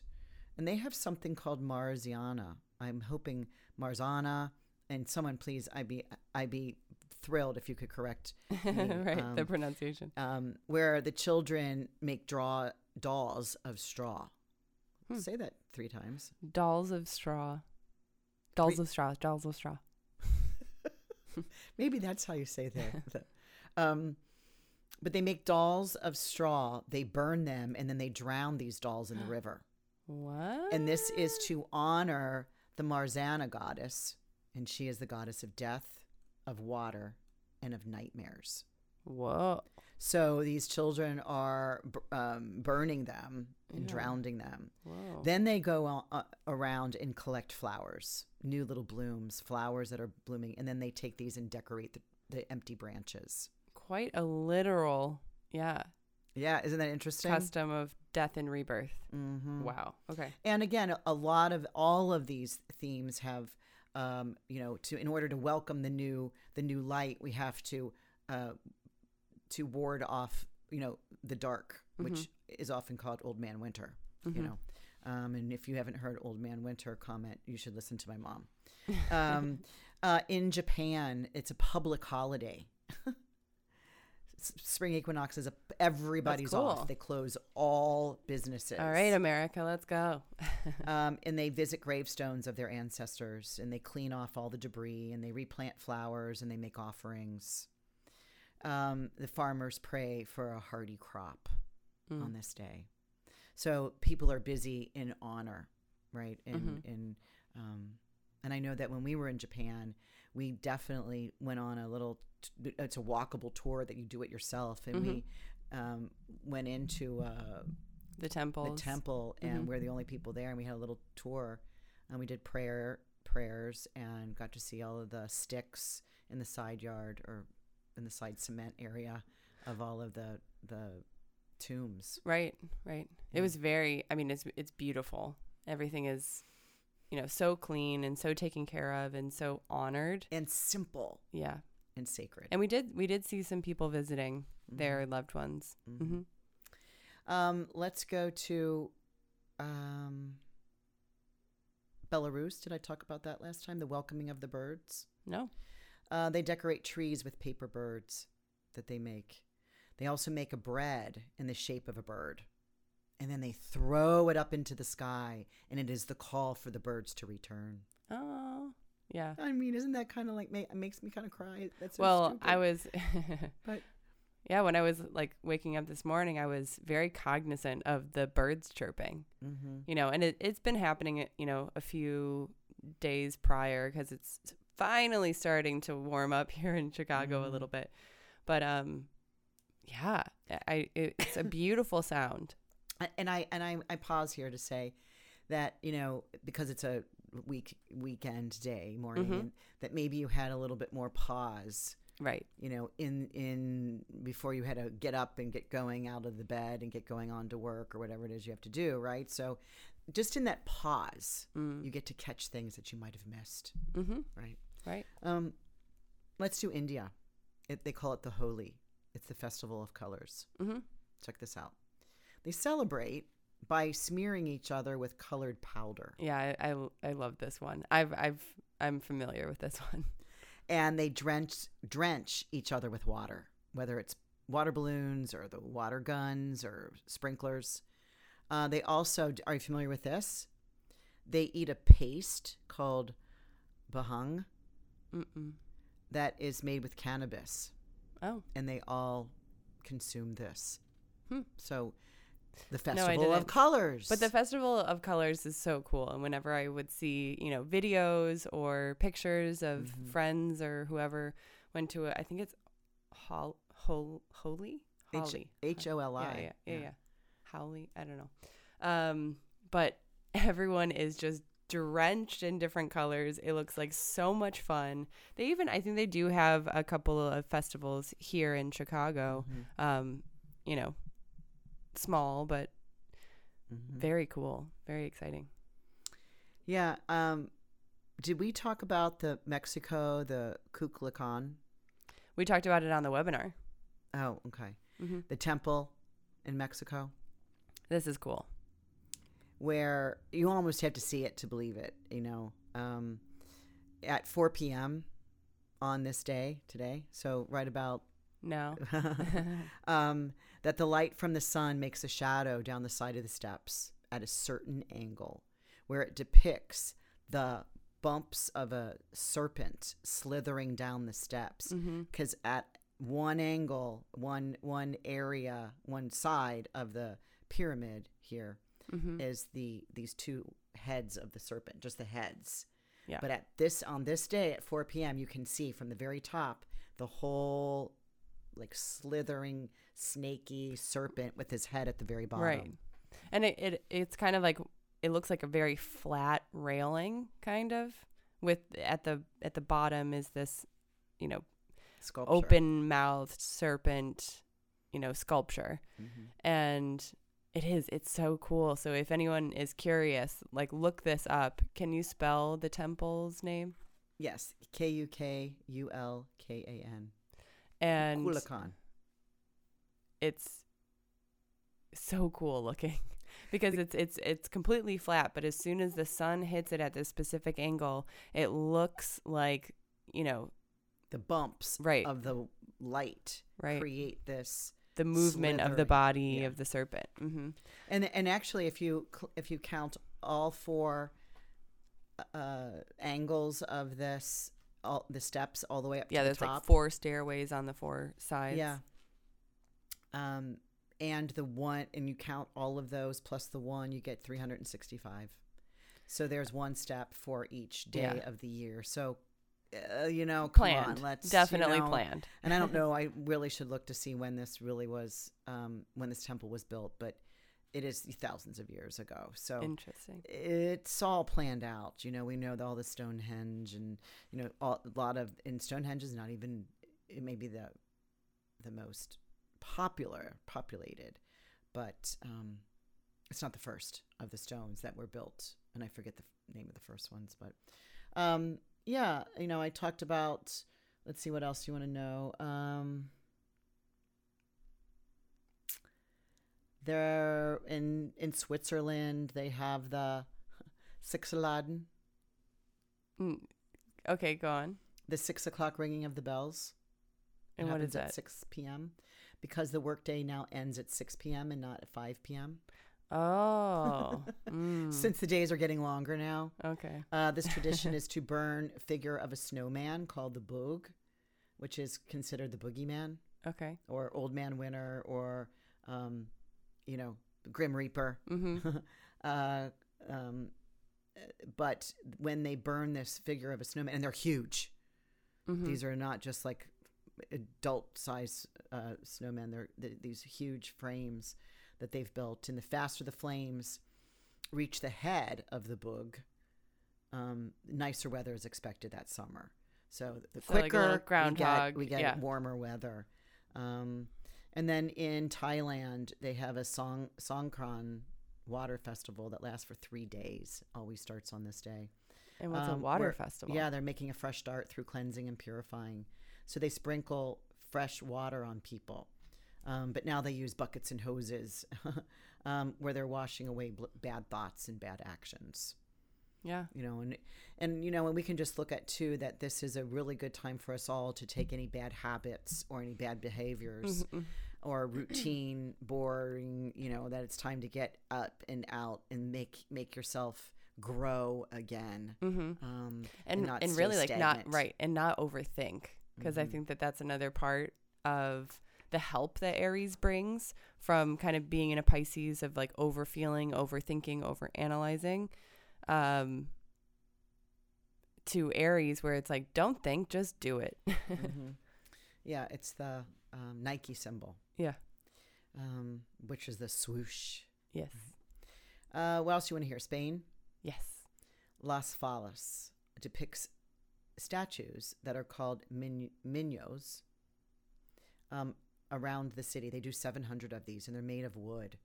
And they have something called Marziana. I'm hoping Marzana. And someone, please, I'd be, I'd be thrilled if you could correct right. the Um, pronunciation. um, where the children make draw dolls of straw. Hmm. Say that three times. Dolls of straw. Dolls Three- of straw. Dolls of straw. Maybe that's how you say that. um, but they make dolls of straw. They burn them and then they drown these dolls in the river. What? And this is to honor the Marzana goddess, and she is the goddess of death, of water, and of nightmares. Whoa. So these children are um, burning them and Yeah. drowning them. Whoa. Then they go a- uh, around and collect flowers, new little blooms, flowers that are blooming, and then they take these and decorate the, the empty branches. Quite a literal, yeah, Yeah, isn't that interesting? custom of death and rebirth. hmm Wow. Okay. And again, a- lot of all of these themes have, um, you know, to in order to welcome the new the new light, we have to uh, to ward off, you know, the dark, which is often called Old Man Winter. You Mhm. know, um, and if you haven't heard Old Man Winter comment, you should listen to my mom. Um, uh, in Japan, it's a public holiday. Spring equinox is a everybody's cool. off. They close all businesses. All right, America, let's go. um, and they visit gravestones of their ancestors and they clean off all the debris and they replant flowers and they make offerings. Um, the farmers pray for a hardy crop Mm. on this day. So people are busy in honor, right? And Mhm. and um, and I know that when we were in Japan, we definitely went on a little. T- it's a walkable tour that you do it yourself, and we um, went into. Uh, the temple the temple and Mhm. we're the only people there and we had a little tour and we did prayer prayers and got to see all of the sticks in the side yard or in the side cement area of all of the the tombs Right, right. It was very. I mean, it's it's beautiful. Everything is, you know, so clean and so taken care of and so honored. and simple Yeah, and sacred and we did we did see some people visiting Mhm. their loved ones. Mhm. hmm um let's go to um belarus did i talk about that last time the welcoming of the birds No, Uh, they decorate trees with paper birds that they make. They also make a bread in the shape of a bird. And then they throw it up into the sky, and it is the call for the birds to return. oh, yeah. I mean, isn't that kind of like, makes me kind of cry? That's so well, stupid. I was. But- yeah, when I was like waking up this morning, I was very cognizant of the birds chirping. Mhm. you know, and it, it's been happening, you know, a few days prior because it's finally starting to warm up here in Chicago a Mhm. little bit. But, um, yeah, I, it, it's a beautiful sound. And I and I, I pause here to say that you know because it's a week weekend day morning, Mhm. that maybe you had a little bit more pause Right. you know in in before you had to get up and get going out of the bed and get going on to work or whatever it is you have to do right so just in that pause Mm. you get to catch things that you might have missed Mm-hmm. right Right. um let's do india it, they call it the holi it's the festival of colors Mm-hmm. check this out they celebrate by smearing each other with colored powder. Yeah, I, I, I love this one. I've I've I'm familiar with this one. And they drench drench each other with water, whether it's water balloons or the water guns or sprinklers. Uh, they also are you familiar with this? They eat a paste called bahang Mm-mm. that is made with cannabis, Oh, and they all consume this. Hmm. So, the No, festival of colors. but the Festival of Colors is so cool. And whenever I would see, you know, videos or pictures of Mhm. friends or whoever went to it, I think it's Hol- Hol- Holy Holly. H O L Yeah, I. yeah, yeah, yeah. Howley. I don't know. Um, but everyone is just drenched in different colors. It looks like so much fun. They even, I think they do have a couple of festivals here in Chicago. Mhm. Um, you know, small but Mhm. very cool, very exciting. Yeah. Um, did we talk about the Mexico, the Kukulkan? We talked about it on the webinar. Oh, okay. hmm The temple in Mexico, This is cool. where you almost have to see it to believe it. You know, um, at 4 p.m. on this day today, so right about No. um, that the light from the sun makes a shadow down the side of the steps at a certain angle, where it depicts the bumps of a serpent slithering down the steps. Because at one angle, one one area, one side of the pyramid here hmm is the these two heads of the serpent, just the heads. Yeah. But at this on this day at 4 p.m., you can see from the very top the whole like slithering, snaky serpent with his head at the very bottom. Right. And it, it it's kind of like it looks like a very flat railing kind of with at the at the bottom is this you know Sculpture. open mouthed serpent you know sculpture Mhm. and it is it's so cool so if anyone is curious like look this up can you spell the temple's name Yes, K U K U L K A N. and Kulakan. it's so cool looking because it's it's it's completely flat but as soon as the sun hits it at this specific angle it looks like you know The bumps Right. of the light right create this the movement of the body yeah. of the serpent hmm And and actually, if you if you count all four uh, angles of this, all the steps all the way up yeah to there's the top, like four stairways on the four sides yeah. Um, and the one, and you count all of those plus the one, you get three hundred and sixty-five. So there's one step for each day Yeah. of the year. So, uh, you know, come planned on, let's you definitely know, planned and I don't know. I really should look to see when this really was, um, when this temple was built, but it is thousands of years ago. So interesting it's all planned out. You know, we know all the Stonehenge and you know all, a lot of in Stonehenge is not even it may be the the most popular populated, but um, it's not the first of the stones that were built. And I forget the f- name of the first ones, but um, yeah, you know, I talked about. Let's see what else you want to know. Um, There in in Switzerland, they have the Sechseläuten, Mm, okay go on. The six o'clock ringing of the bells. And what is happens at six p.m. because the workday now ends at six p.m. and not at five p.m. oh mm, Since the days are getting longer now, okay. Uh, this tradition is to burn a figure of a snowman called the Boog, which is considered the boogeyman. Okay. Or Old Man Winter or, um, you know, Grim Reaper. hmm uh, um, but when they burn this figure of a snowman, and they're huge, hmm these are not just like adult size uh, snowmen. They're th- these huge frames that they've built, and the faster the flames reach the head of the boog, um, nicer weather is expected that summer. So the So like quicker groundhog, we get, we get yeah. warmer weather. Um, and then in Thailand, they have a Song Songkran water festival that lasts for three days. Always starts on this day. and what's a um, water where- festival Yeah, they're making a fresh start through cleansing and purifying. So they sprinkle fresh water on people. Um, but now they use buckets and hoses um, where they're washing away bl- bad thoughts and bad actions Yeah. you know and and you know and we can just look at too that this is a really good time for us all to take any bad habits or any bad behaviors Mm-hmm. or routine boring you know that it's time to get up and out and make make yourself grow again Mm-hmm. um and not and really like not right and not overthink because I Mhm. think that that's another part of the help that Aries brings from kind of being in a Pisces of like overfeeling, overthinking, overanalyzing, um, to Aries where it's like don't think, just do it. Mhm. yeah it's the um, nike symbol Yeah. um which is the swoosh yes, uh what else do you want to hear spain yes, Las Fallas depicts statues that are called min- minos um, around the city. They do 700 of these, and they're made of wood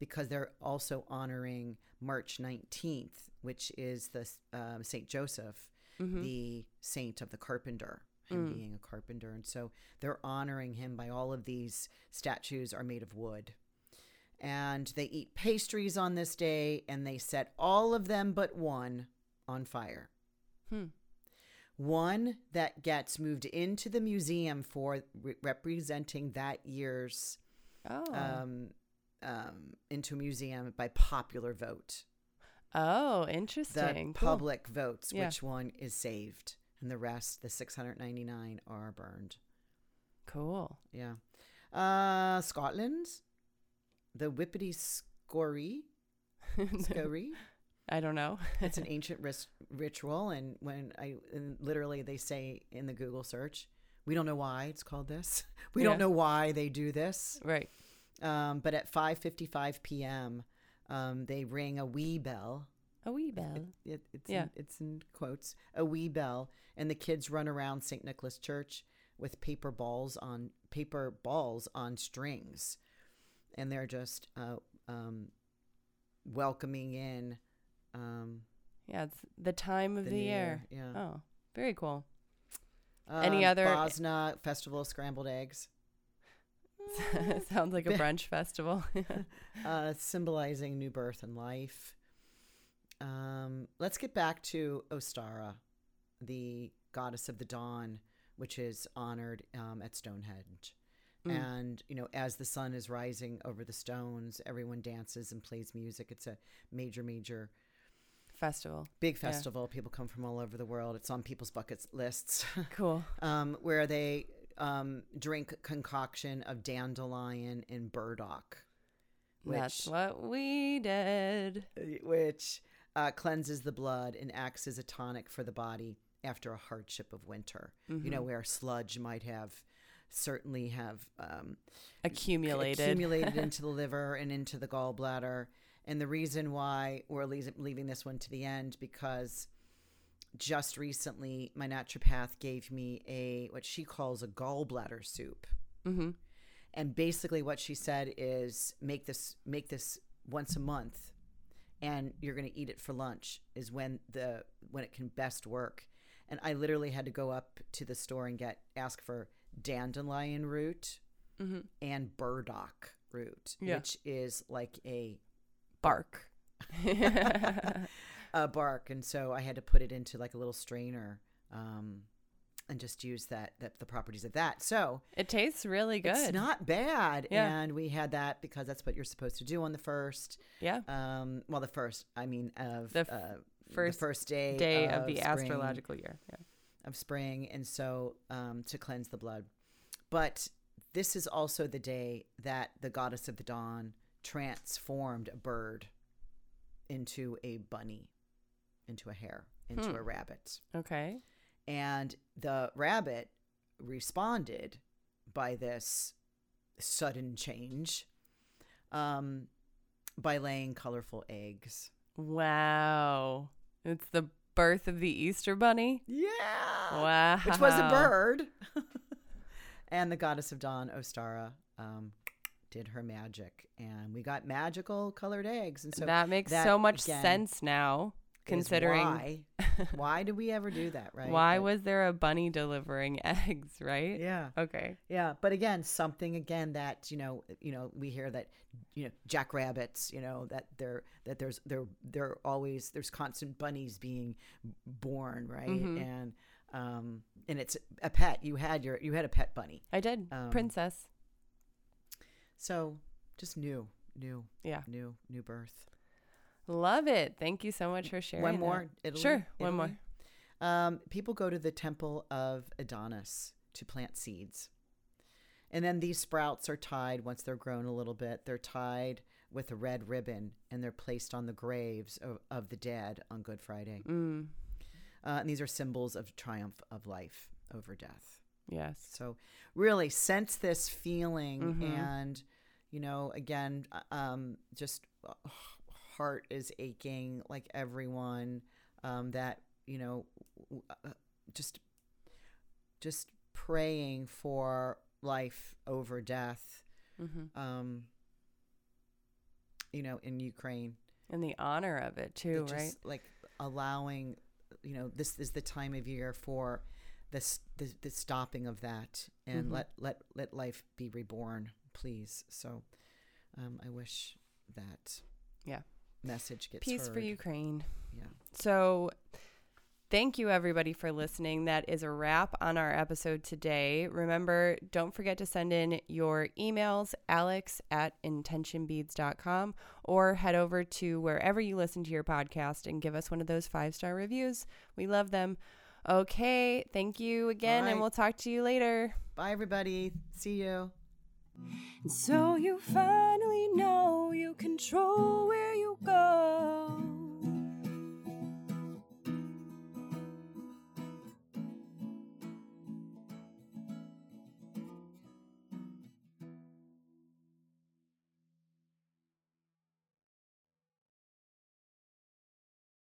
because they're also honoring March 19th, which is the um, Saint Joseph, Mhm. the saint of the carpenter, him Mm. being a carpenter, and so they're honoring him by all of these statues are made of wood. And they eat pastries on this day, and they set all of them but one on fire. Hmm. One that gets moved into the museum for re- representing that year's Oh, um, um, into a museum by popular vote. Oh, The interesting. Cool. public votes Yeah. which one is saved, and the rest, the 699, are burned. Cool. Yeah. Uh, Scotland, the Whuppity Scoorie. Scory. I don't know. It's an ancient ris- ritual, and when I and literally they say in the Google search, we don't know why it's called this. We Yeah. don't know why they do this. right. Um, but at 5:55 p.m., um, they ring a wee bell. A wee bell. It, it's Yeah. in, it's in quotes a wee bell, and the kids run around St. Nicholas Church with paper balls on paper balls on strings, and they're just uh, um, welcoming in um, Yeah, it's the time of the the, new year. Yeah. Oh, very cool. Any Um, other- Bosnia Festival of Scrambled Eggs, Sounds like a brunch festival. uh, symbolizing new birth and life. Um, let's get back to Ostara, the goddess of the dawn, which is honored um, at Stonehenge. Mm. And, you know, as the sun is rising over the stones, everyone dances and plays music. It's a major, major, Festival. big Yeah. festival. People come from all over the world. It's on people's bucket lists. Cool. um, where they um, drink concoction of dandelion and burdock, That's what we did. which uh, cleanses the blood and acts as a tonic for the body after a hardship of winter. You know, Mhm. where sludge might have certainly have um, accumulated. accumulated into the liver and into the gallbladder. And the reason why we're leaving this one to the end because just recently my naturopath gave me a what she calls a gallbladder soup. hmm And basically what she said is make this make this once a month and you're going to eat it for lunch is when the when it can best work. And I literally had to go up to the store and get ask for dandelion root hmm and burdock root, Yeah. which is like a Bark. a bark, and so I had to put it into like a little strainer, um, and just use that that the properties of that. So it tastes really good. it's not bad, Yeah. and we had that because that's what you're supposed to do on the first. yeah. Um, well, the first, I mean, of The f- uh, first the first day Day of, the spring- astrological year. Yeah. of spring, and so um, to cleanse the blood. But this is also the day that the goddess of the dawn transformed a bird into a bunny, into a hare, into Hmm. a rabbit. Okay. And the rabbit responded by this sudden change um, by laying colorful eggs. Wow. It's the birth of the Easter Bunny. Yeah. Wow. Which was a bird. and the goddess of dawn, Ostara, um, did her magic. And we got magical colored eggs. And so that makes that, so much again, sense now. Considering why, why do we ever do that, right? why was there a bunny delivering eggs, right? yeah, Okay. yeah. But again, something again that you know, you know, we hear that you know jackrabbits, you know, that there that there's there there always there's constant bunnies being born, right? Mhm. And um and it's a pet. You had your you had a pet bunny, I did. Um, Princess. so just new, new, Yeah. new, new birth. Love it. Thank you so much for sharing. One more, Italy. Sure. One more. Um, people go to the temple of Adonis to plant seeds. And then these sprouts are tied once they're grown a little bit. They're tied with a red ribbon and they're placed on the graves of, of the dead on Good Friday. Mm. Uh, and these are symbols of triumph of life over death. Yes. So really sense this feeling Mhm. and you know again uh, um just uh, heart is aching like everyone um that you know uh, just just praying for life over death Mm-hmm. um you know in Ukraine And the honor of it It too, just, right? like allowing you know this is the time of year for this the, the stopping of that and Mhm. let let let life be reborn please so um i wish that Yeah. Message gets Peace for. Ukraine. yeah So, thank you everybody for listening. That is a wrap on our episode today. Remember, don't forget to send in your emails, alex at intentionbeads.com, or head over to wherever you listen to your podcast and give us one of those five star reviews. We love them. Okay, thank you again, right. and we'll talk to you later. bye everybody see you And so you finally know you control where you go.